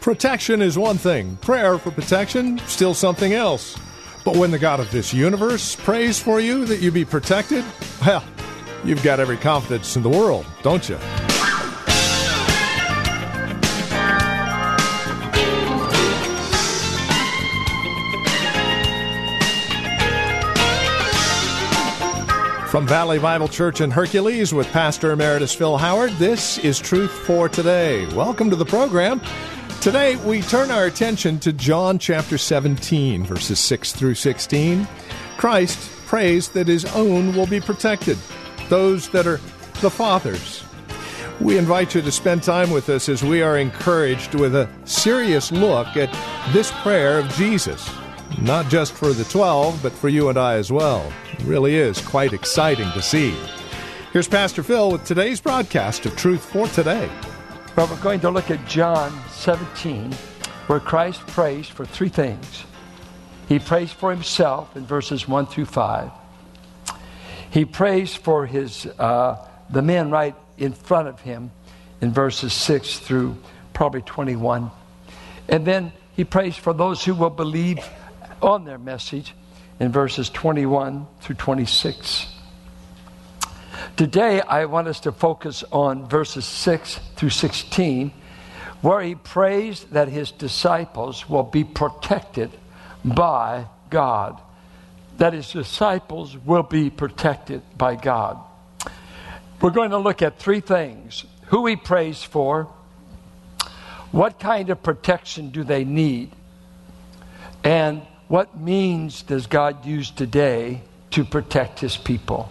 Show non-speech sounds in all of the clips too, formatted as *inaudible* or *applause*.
Protection is one thing, prayer for protection, still something else. But when the God of this universe prays for you that you be protected, well, you've got every confidence in the world, don't you? From Valley Bible Church in Hercules with Pastor Emeritus Phil Howard, this is Truth for Today. Welcome to the program. Today, we turn our attention to John chapter 17, verses 6 through 16. Christ prays that his own will be protected, those that are the Father's. We invite you to spend time with us as we are encouraged with a serious look at this prayer of Jesus, not just for the 12, but for you and I as well. It really is quite exciting to see. Here's Pastor Phil with today's broadcast of Truth for Today. Well, we're going to look at John 17, where Christ prays for three things. He prays for himself in verses 1 through 5. He prays for his uh, the men right in front of him in verses 6 through probably 21. And then he prays for those who will believe on their message in verses 21 through 26. Today, I want us to focus on verses 6 through 16, where he prays that his disciples will be protected by God. That his disciples will be protected by God. We're going to look at three things who he prays for, what kind of protection do they need, and what means does God use today to protect his people.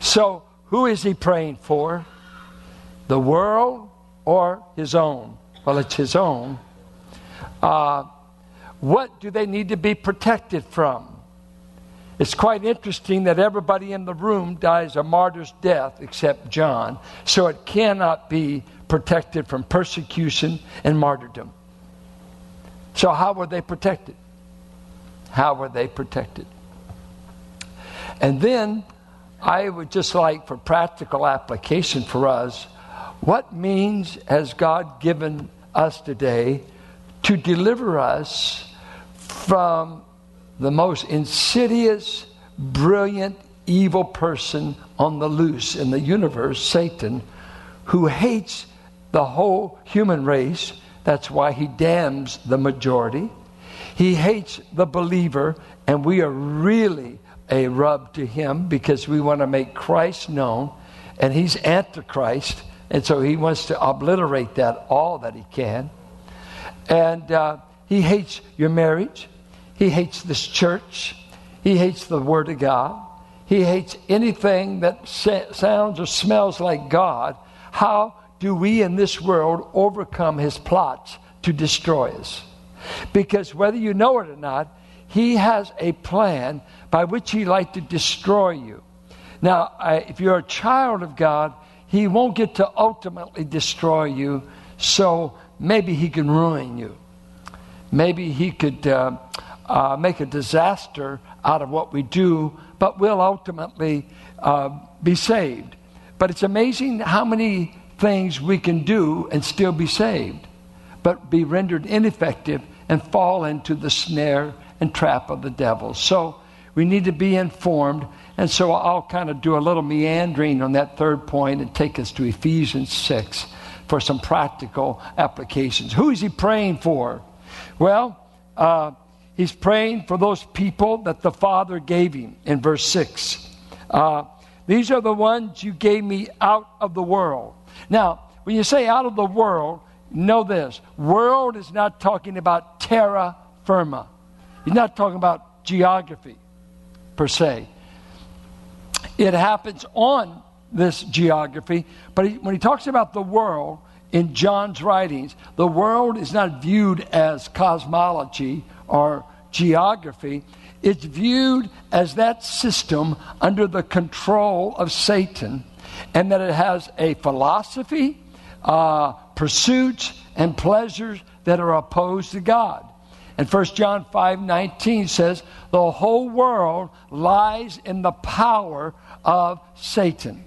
So, who is he praying for? The world or his own? Well, it's his own. Uh, what do they need to be protected from? It's quite interesting that everybody in the room dies a martyr's death except John, so it cannot be protected from persecution and martyrdom. So, how were they protected? How were they protected? And then I would just like, for practical application for us, what means has God given us today to deliver us from the most insidious, brilliant, evil person on the loose in the universe, Satan, who hates the whole human race. That's why he damns the majority. He hates the believer, and we are really a rub to him because we want to make Christ known, and he's Antichrist, and so he wants to obliterate that all that he can. And uh, he hates your marriage, he hates this church, he hates the Word of God, he hates anything that sounds or smells like God. How do we in this world overcome his plots to destroy us? Because whether you know it or not, he has a plan by which He'd like to destroy you. Now, if you're a child of God, He won't get to ultimately destroy you, so maybe He can ruin you. Maybe He could uh, uh, make a disaster out of what we do, but we'll ultimately uh, be saved. But it's amazing how many things we can do and still be saved, but be rendered ineffective and fall into the snare and trap of the devil. So we need to be informed. And so I'll kind of do a little meandering on that third point and take us to Ephesians 6 for some practical applications. Who is he praying for? Well, uh, he's praying for those people that the Father gave him in verse 6. Uh, these are the ones you gave me out of the world. Now, when you say out of the world, know this world is not talking about terra firma. He's not talking about geography per se. It happens on this geography, but he, when he talks about the world in John's writings, the world is not viewed as cosmology or geography. It's viewed as that system under the control of Satan, and that it has a philosophy, uh, pursuits, and pleasures that are opposed to God. And 1 John 5 19 says, The whole world lies in the power of Satan.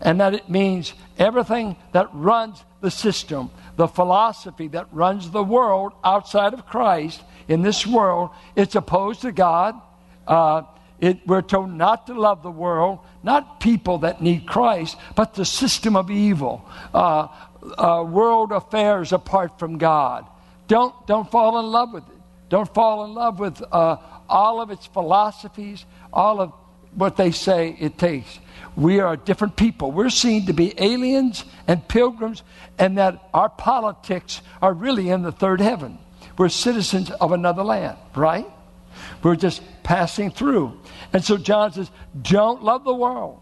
And that it means everything that runs the system, the philosophy that runs the world outside of Christ in this world, it's opposed to God. Uh, it, we're told not to love the world, not people that need Christ, but the system of evil, uh, uh, world affairs apart from God. Don't, don't fall in love with it. Don't fall in love with uh, all of its philosophies, all of what they say it takes. We are different people. We're seen to be aliens and pilgrims, and that our politics are really in the third heaven. We're citizens of another land, right? We're just passing through. And so John says, Don't love the world.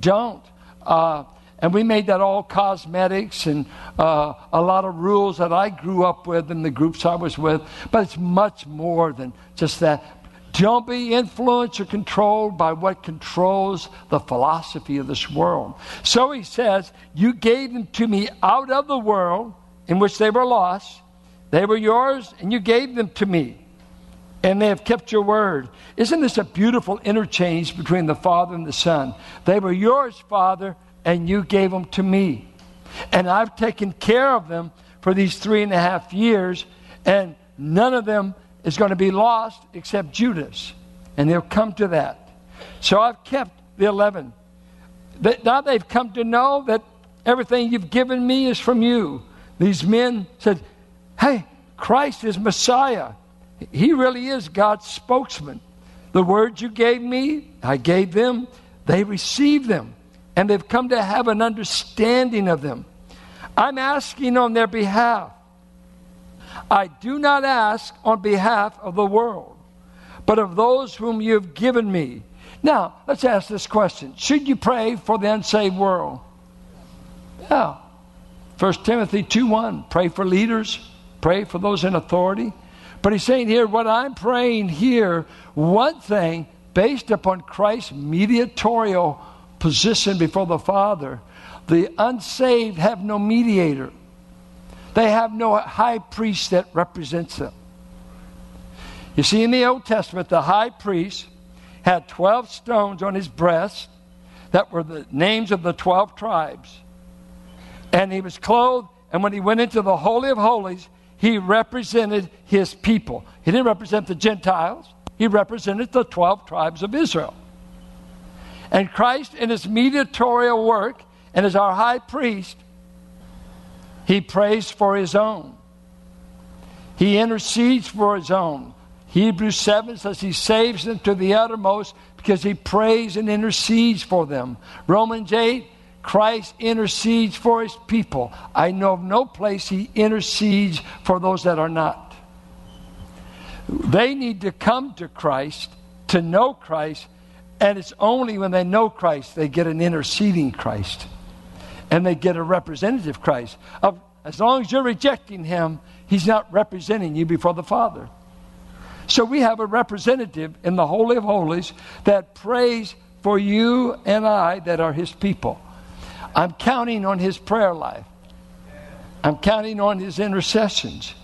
Don't. Uh, and we made that all cosmetics and uh, a lot of rules that I grew up with in the groups I was with. But it's much more than just that. Don't be influenced or controlled by what controls the philosophy of this world. So he says, You gave them to me out of the world in which they were lost. They were yours, and you gave them to me. And they have kept your word. Isn't this a beautiful interchange between the Father and the Son? They were yours, Father and you gave them to me. And I've taken care of them for these three and a half years, and none of them is going to be lost except Judas. And they'll come to that. So I've kept the 11. Now they've come to know that everything you've given me is from you. These men said, Hey, Christ is Messiah. He really is God's spokesman. The words you gave me, I gave them. They received them and they've come to have an understanding of them. I'm asking on their behalf. I do not ask on behalf of the world, but of those whom you have given me. Now, let's ask this question Should you pray for the unsaved world? Yeah. 1 Timothy 2 1. Pray for leaders, pray for those in authority. But he's saying here, what I'm praying here, one thing based upon Christ's mediatorial position before the Father. The unsaved have no mediator, they have no high priest that represents them. You see, in the Old Testament, the high priest had 12 stones on his breast that were the names of the 12 tribes. And he was clothed, and when he went into the Holy of Holies, he represented his people. He didn't represent the Gentiles, he represented the 12 tribes of Israel. And Christ, in his mediatorial work and as our high priest, he prays for his own. He intercedes for his own. Hebrews 7 says he saves them to the uttermost because he prays and intercedes for them. Romans 8, Christ intercedes for his people. I know of no place he intercedes for those that are not. They need to come to Christ to know Christ and it's only when they know Christ they get an interceding Christ and they get a representative Christ. As long as you're rejecting him, he's not representing you before the Father. So we have a representative in the Holy of Holies that prays for you and I that are his people. I'm counting on his prayer life. I'm counting on his intercessions.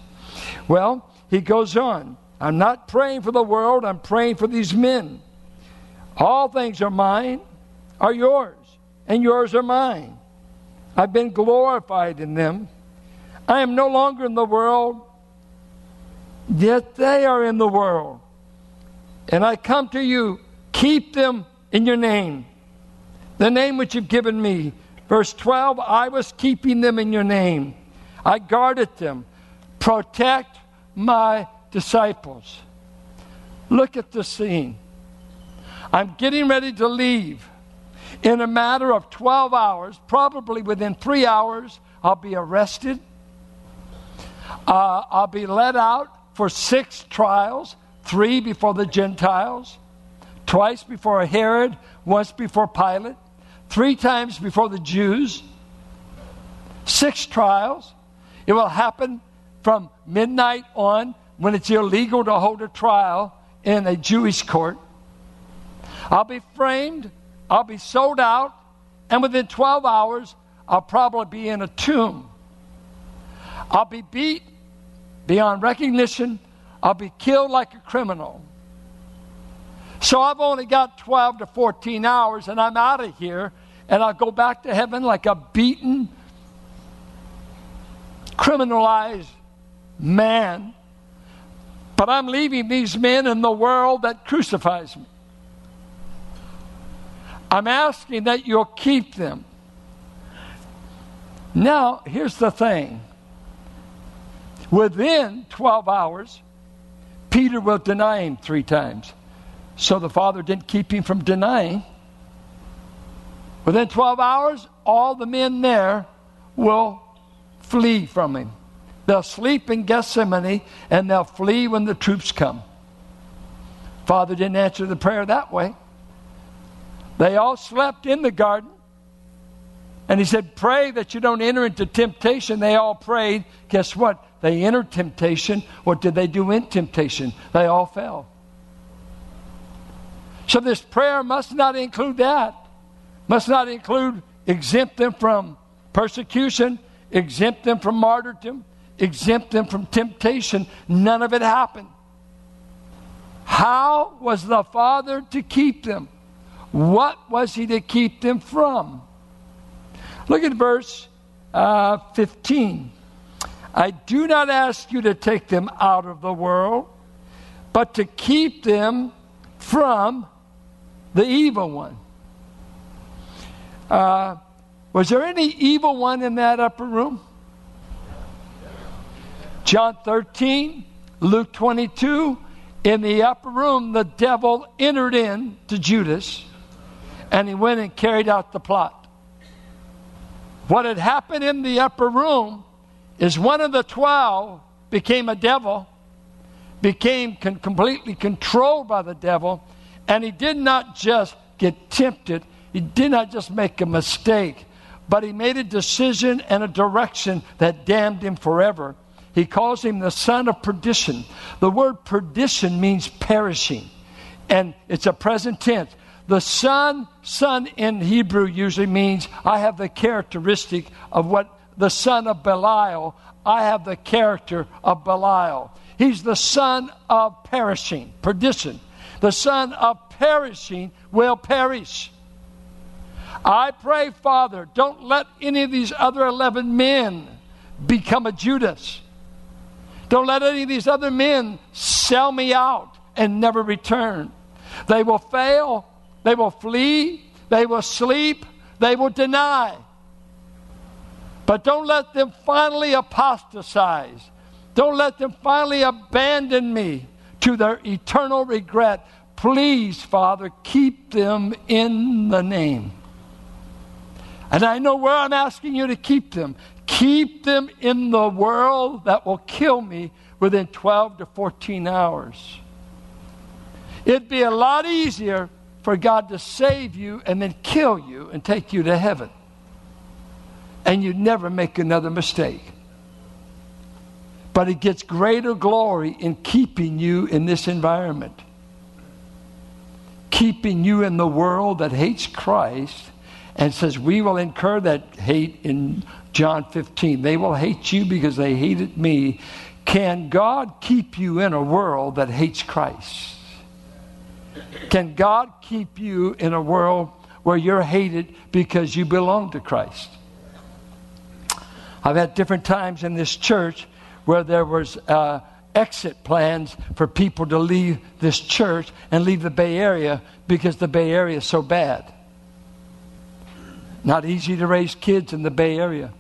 Well, he goes on. I'm not praying for the world, I'm praying for these men. All things are mine, are yours, and yours are mine. I've been glorified in them. I am no longer in the world, yet they are in the world. And I come to you, keep them in your name, the name which you've given me. Verse 12 I was keeping them in your name, I guarded them. Protect my disciples. Look at the scene. I'm getting ready to leave. In a matter of 12 hours, probably within three hours, I'll be arrested. Uh, I'll be let out for six trials three before the Gentiles, twice before Herod, once before Pilate, three times before the Jews. Six trials. It will happen from midnight on when it's illegal to hold a trial in a Jewish court. I'll be framed, I'll be sold out, and within 12 hours, I'll probably be in a tomb. I'll be beat beyond recognition, I'll be killed like a criminal. So I've only got 12 to 14 hours, and I'm out of here, and I'll go back to heaven like a beaten, criminalized man. But I'm leaving these men in the world that crucifies me. I'm asking that you'll keep them. Now, here's the thing within 12 hours, Peter will deny him three times. So the Father didn't keep him from denying. Within 12 hours, all the men there will flee from him. They'll sleep in Gethsemane and they'll flee when the troops come. Father didn't answer the prayer that way. They all slept in the garden. And he said, Pray that you don't enter into temptation. They all prayed. Guess what? They entered temptation. What did they do in temptation? They all fell. So this prayer must not include that. Must not include exempt them from persecution, exempt them from martyrdom, exempt them from temptation. None of it happened. How was the Father to keep them? What was he to keep them from? Look at verse uh, 15. I do not ask you to take them out of the world, but to keep them from the evil one. Uh, was there any evil one in that upper room? John 13, Luke 22, in the upper room, the devil entered in to Judas and he went and carried out the plot. What had happened in the upper room is one of the twelve became a devil, became con- completely controlled by the devil, and he did not just get tempted, he did not just make a mistake, but he made a decision and a direction that damned him forever. He calls him the son of perdition. The word perdition means perishing, and it's a present tense. The son, son in Hebrew usually means I have the characteristic of what the son of Belial, I have the character of Belial. He's the son of perishing, perdition. The son of perishing will perish. I pray, Father, don't let any of these other 11 men become a Judas. Don't let any of these other men sell me out and never return. They will fail they will flee, they will sleep, they will deny. But don't let them finally apostatize. Don't let them finally abandon me to their eternal regret. Please, Father, keep them in the name. And I know where I'm asking you to keep them. Keep them in the world that will kill me within 12 to 14 hours. It'd be a lot easier for God to save you and then kill you and take you to heaven. And you never make another mistake. But He gets greater glory in keeping you in this environment. Keeping you in the world that hates Christ and says, We will incur that hate in John 15. They will hate you because they hated me. Can God keep you in a world that hates Christ? Can God keep you in a world where you're hated because you belong to Christ? I've had different times in this church where there was uh, exit plans for people to leave this church and leave the Bay Area because the Bay Area is so bad. Not easy to raise kids in the Bay Area.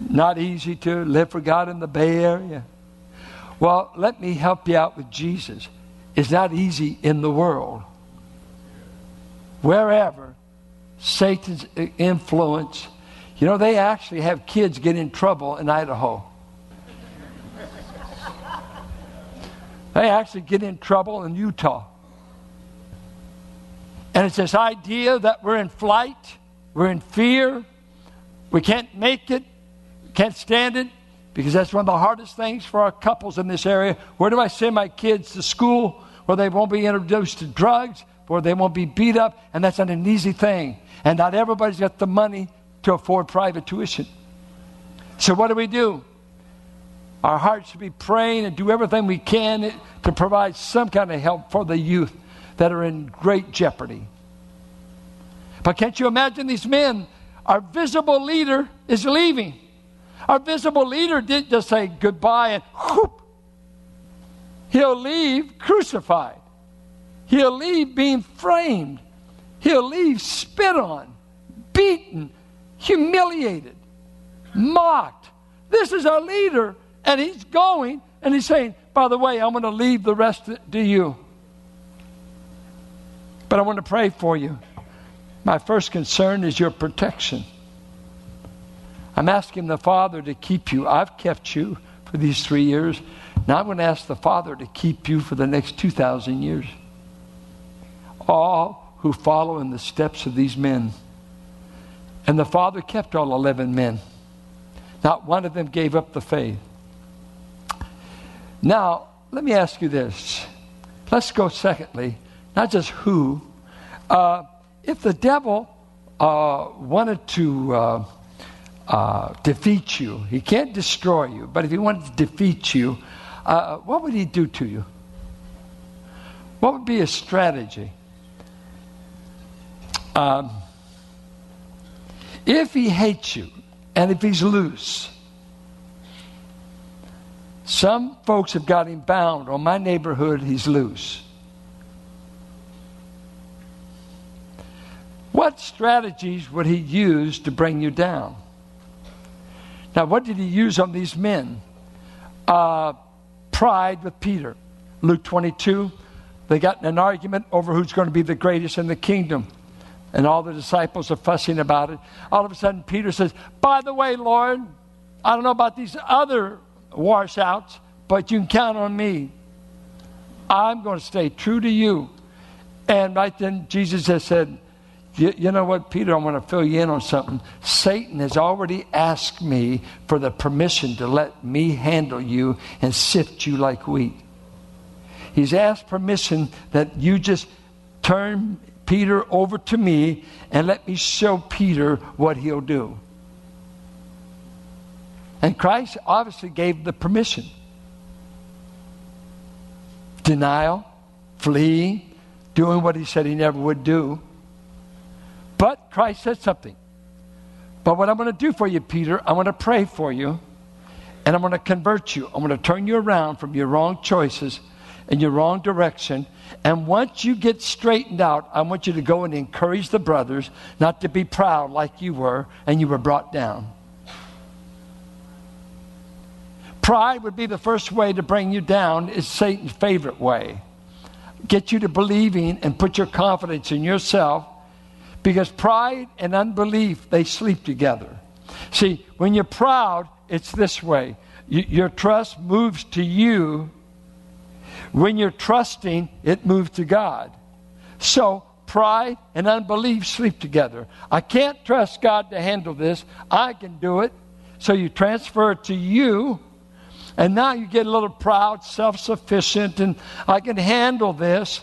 Not easy to live for God in the Bay Area. Well, let me help you out with Jesus is not easy in the world. Wherever Satan's influence, you know, they actually have kids get in trouble in Idaho. they actually get in trouble in Utah. And it's this idea that we're in flight, we're in fear, we can't make it. Can't stand it because that's one of the hardest things for our couples in this area. Where do I send my kids to school where they won't be introduced to drugs, where they won't be beat up? And that's not an easy thing. And not everybody's got the money to afford private tuition. So, what do we do? Our hearts should be praying and do everything we can to provide some kind of help for the youth that are in great jeopardy. But can't you imagine these men? Our visible leader is leaving. Our visible leader didn't just say goodbye and whoop. He'll leave crucified. He'll leave being framed. He'll leave spit on, beaten, humiliated, mocked. This is our leader, and he's going, and he's saying, By the way, I'm going to leave the rest to you. But I want to pray for you. My first concern is your protection. I'm asking the Father to keep you. I've kept you for these three years. Now I'm going to ask the Father to keep you for the next 2,000 years. All who follow in the steps of these men. And the Father kept all 11 men. Not one of them gave up the faith. Now, let me ask you this. Let's go, secondly, not just who. Uh, if the devil uh, wanted to uh, uh, defeat you, he can't destroy you, but if he wanted to defeat you, uh, what would he do to you? What would be his strategy? Um, if he hates you and if he's loose, some folks have got him bound. On my neighborhood, he's loose. What strategies would he use to bring you down? Now, what did he use on these men? Uh, pride with Peter. Luke 22, they got in an argument over who's going to be the greatest in the kingdom. And all the disciples are fussing about it. All of a sudden, Peter says, By the way, Lord, I don't know about these other washouts, but you can count on me. I'm going to stay true to you. And right then, Jesus has said, you, you, know what, Peter? I want to fill you in on something. Satan has already asked me for the permission to let me handle you and sift you like wheat. He's asked permission that you just turn Peter over to me and let me show Peter what he'll do. And Christ obviously gave the permission. Denial, fleeing, doing what he said he never would do. But Christ said something. But what I'm going to do for you, Peter, I'm going to pray for you and I'm going to convert you. I'm going to turn you around from your wrong choices and your wrong direction. And once you get straightened out, I want you to go and encourage the brothers not to be proud like you were and you were brought down. Pride would be the first way to bring you down, is Satan's favorite way. Get you to believing and put your confidence in yourself because pride and unbelief, they sleep together. See, when you're proud, it's this way your trust moves to you. When you're trusting, it moves to God. So, pride and unbelief sleep together. I can't trust God to handle this. I can do it. So, you transfer it to you. And now you get a little proud, self sufficient, and I can handle this.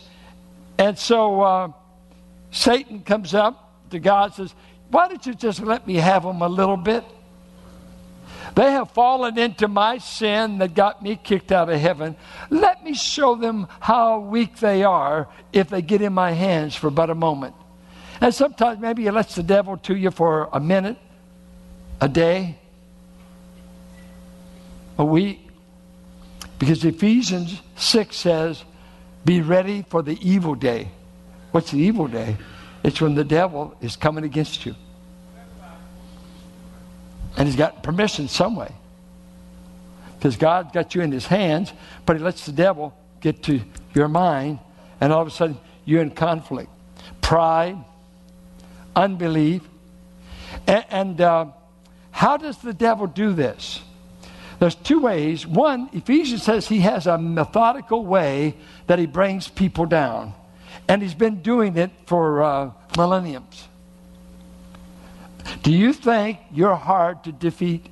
And so, uh, Satan comes up to God and says, Why don't you just let me have them a little bit? They have fallen into my sin that got me kicked out of heaven. Let me show them how weak they are if they get in my hands for but a moment. And sometimes maybe he lets the devil to you for a minute, a day, a week. Because Ephesians 6 says, Be ready for the evil day. What's the evil day? It's when the devil is coming against you. And he's got permission some way. Because God's got you in his hands, but he lets the devil get to your mind, and all of a sudden you're in conflict. Pride, unbelief. And, and uh, how does the devil do this? There's two ways. One, Ephesians says he has a methodical way that he brings people down. And he's been doing it for uh, millenniums. Do you think you're hard to defeat?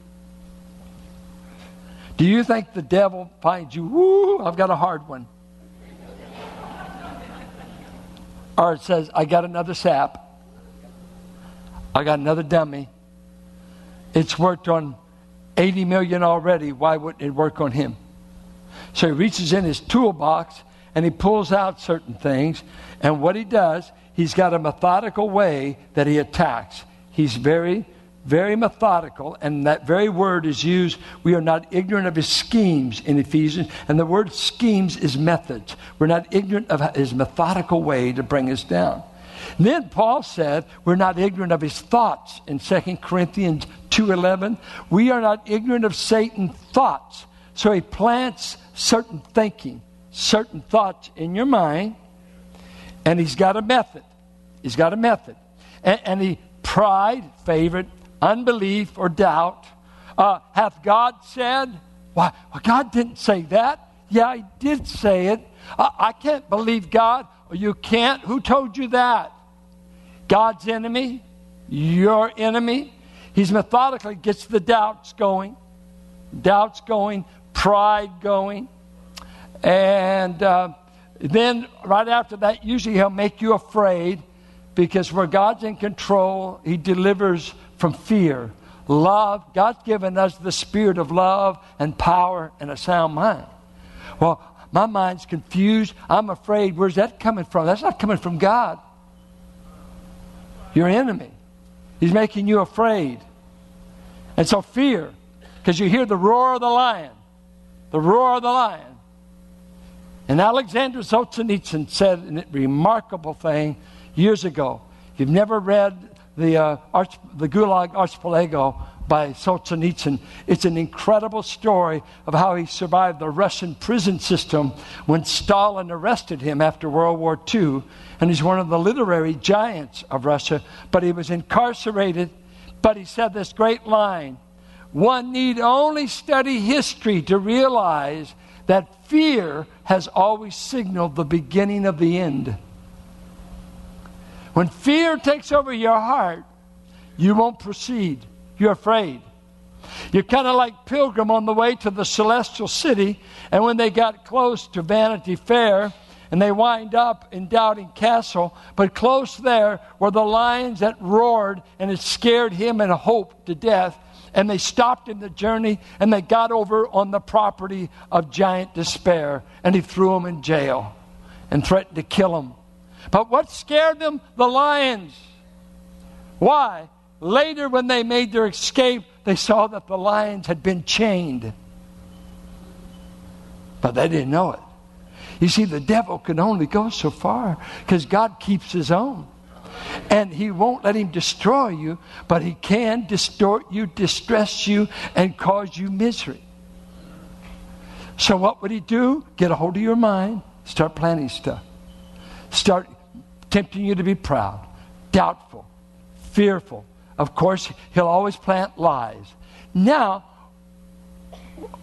Do you think the devil finds you, woo, I've got a hard one? *laughs* or it says, I got another sap. I got another dummy. It's worked on 80 million already. Why wouldn't it work on him? So he reaches in his toolbox and he pulls out certain things. And what he does, he's got a methodical way that he attacks. He's very, very methodical, and that very word is used. We are not ignorant of his schemes in Ephesians, and the word schemes is methods. We're not ignorant of his methodical way to bring us down. then Paul said, we're not ignorant of his thoughts in 2 Corinthians 2:11. We are not ignorant of Satan's thoughts. So he plants certain thinking, certain thoughts in your mind, and he's got a method. He's got a method. And, and he pride, favorite, unbelief, or doubt. Uh, hath God said? Why, well, God didn't say that. Yeah, He did say it. I, I can't believe God. You can't. Who told you that? God's enemy, your enemy. He's methodically gets the doubts going, doubts going, pride going. And uh, then, right after that, usually he'll make you afraid because where God's in control, he delivers from fear. Love, God's given us the spirit of love and power and a sound mind. Well, my mind's confused. I'm afraid. Where's that coming from? That's not coming from God. Your enemy. He's making you afraid. And so fear, because you hear the roar of the lion, the roar of the lion. And Alexander Solzhenitsyn said a remarkable thing years ago. If you've never read the, uh, Arch, the Gulag Archipelago by Solzhenitsyn, it's an incredible story of how he survived the Russian prison system when Stalin arrested him after World War II. And he's one of the literary giants of Russia, but he was incarcerated. But he said this great line one need only study history to realize that fear has always signaled the beginning of the end. When fear takes over your heart, you won't proceed. You're afraid. You're kind of like Pilgrim on the way to the celestial city, and when they got close to Vanity Fair, and they wind up in Doubting Castle, but close there were the lions that roared and it scared him and Hope to death and they stopped in the journey and they got over on the property of giant despair and he threw them in jail and threatened to kill them. But what scared them? The lions. Why? Later, when they made their escape, they saw that the lions had been chained. But they didn't know it. You see, the devil can only go so far because God keeps his own. And he won't let him destroy you, but he can distort you, distress you, and cause you misery. So, what would he do? Get a hold of your mind, start planning stuff. Start tempting you to be proud, doubtful, fearful. Of course, he'll always plant lies. Now,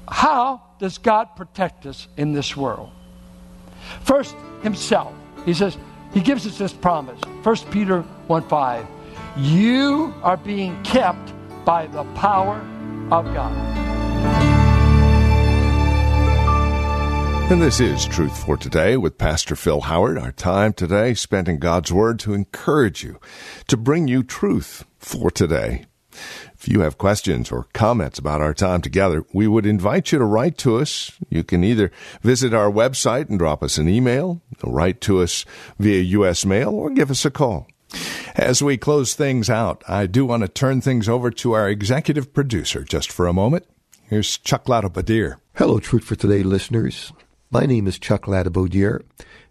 how does God protect us in this world? First, himself. He says, he gives us this promise 1 Peter 1 5. You are being kept by the power of God. And this is Truth for Today with Pastor Phil Howard. Our time today spent in God's Word to encourage you, to bring you truth for today. If you have questions or comments about our time together, we would invite you to write to us. You can either visit our website and drop us an email, write to us via U.S. mail, or give us a call. As we close things out, I do want to turn things over to our executive producer just for a moment. Here's Chuck Ladabodier. Hello, Truth for Today listeners. My name is Chuck Ladabodier,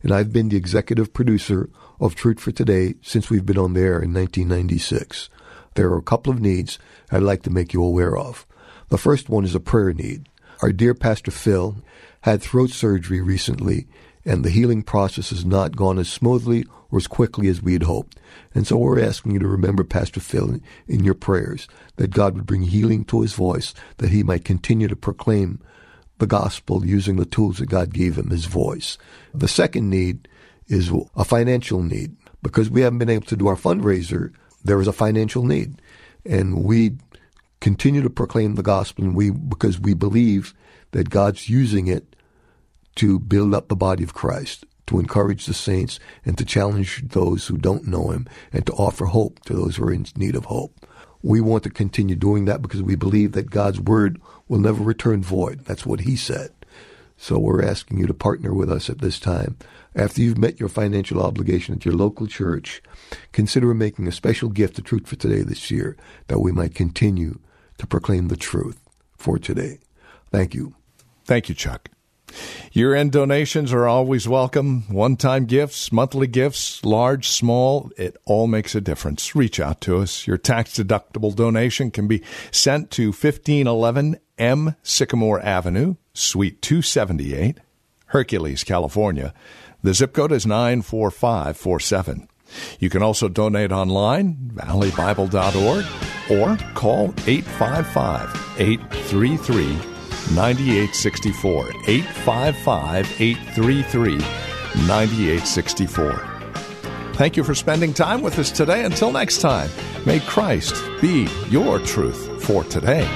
and I've been the executive producer of Truth for Today since we've been on the air in 1996 there are a couple of needs I'd like to make you aware of. The first one is a prayer need. Our dear Pastor Phil had throat surgery recently, and the healing process has not gone as smoothly or as quickly as we had hoped. And so we're asking you to remember Pastor Phil in your prayers, that God would bring healing to his voice, that he might continue to proclaim the gospel using the tools that God gave him, his voice. The second need is a financial need. Because we haven't been able to do our fundraiser there was a financial need. And we continue to proclaim the gospel and we because we believe that God's using it to build up the body of Christ, to encourage the saints, and to challenge those who don't know Him, and to offer hope to those who are in need of hope. We want to continue doing that because we believe that God's word will never return void. That's what He said. So we're asking you to partner with us at this time. After you've met your financial obligation at your local church, consider making a special gift to Truth for Today this year that we might continue to proclaim the truth for today. Thank you. Thank you, Chuck. Year end donations are always welcome. One time gifts, monthly gifts, large, small, it all makes a difference. Reach out to us. Your tax deductible donation can be sent to 1511 M Sycamore Avenue, Suite 278, Hercules, California. The zip code is 94547. You can also donate online, valleybible.org, or call 855 833 9864. 855 833 9864. Thank you for spending time with us today. Until next time, may Christ be your truth for today.